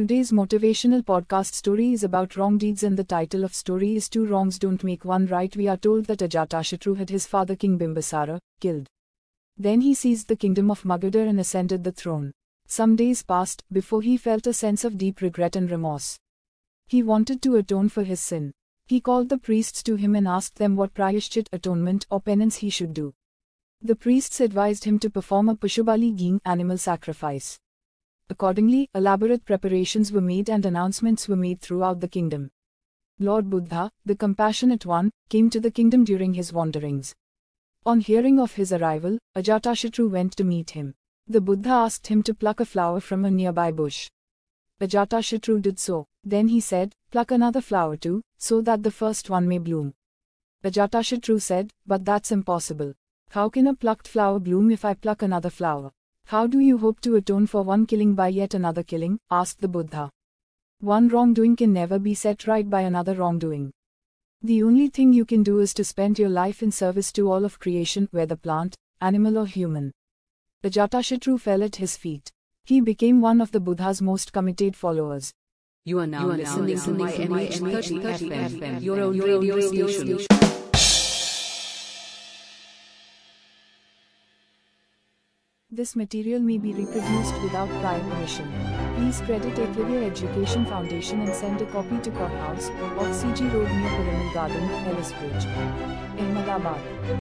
Today's motivational podcast story is about wrong deeds and the title of story is Two Wrongs Don't Make One Right. We are told that Ajatashatru had his father King Bimbisara killed. Then he seized the kingdom of Magadha and ascended the throne. Some days passed before he felt a sense of deep regret and remorse. He wanted to atone for his sin. He called the priests to him and asked them what prayashchit atonement or penance he should do. The priests advised him to perform a Pashubali Ging animal sacrifice. Accordingly, elaborate preparations were made and announcements were made throughout the kingdom. Lord Buddha, the compassionate one, came to the kingdom during his wanderings. On hearing of his arrival, Ajatashatru went to meet him. The Buddha asked him to pluck a flower from a nearby bush. Ajatashatru did so. Then he said, Pluck another flower too, so that the first one may bloom. Ajatashatru said, But that's impossible. How can a plucked flower bloom if I pluck another flower? How do you hope to atone for one killing by yet another killing? asked the Buddha. One wrongdoing can never be set right by another wrongdoing. The only thing you can do is to spend your life in service to all of creation, whether plant, animal, or human. Ajatashatru fell at his feet. He became one of the Buddha's most committed followers. You are now You are listening now to my listening to NH30 NH30 FM, your own radio station. This material may be reproduced without prior permission. Please credit Eklavya Education Foundation and send a copy to Courthouse, off CG Road near Pyramid Garden, Ellis Bridge, Ahmedabad.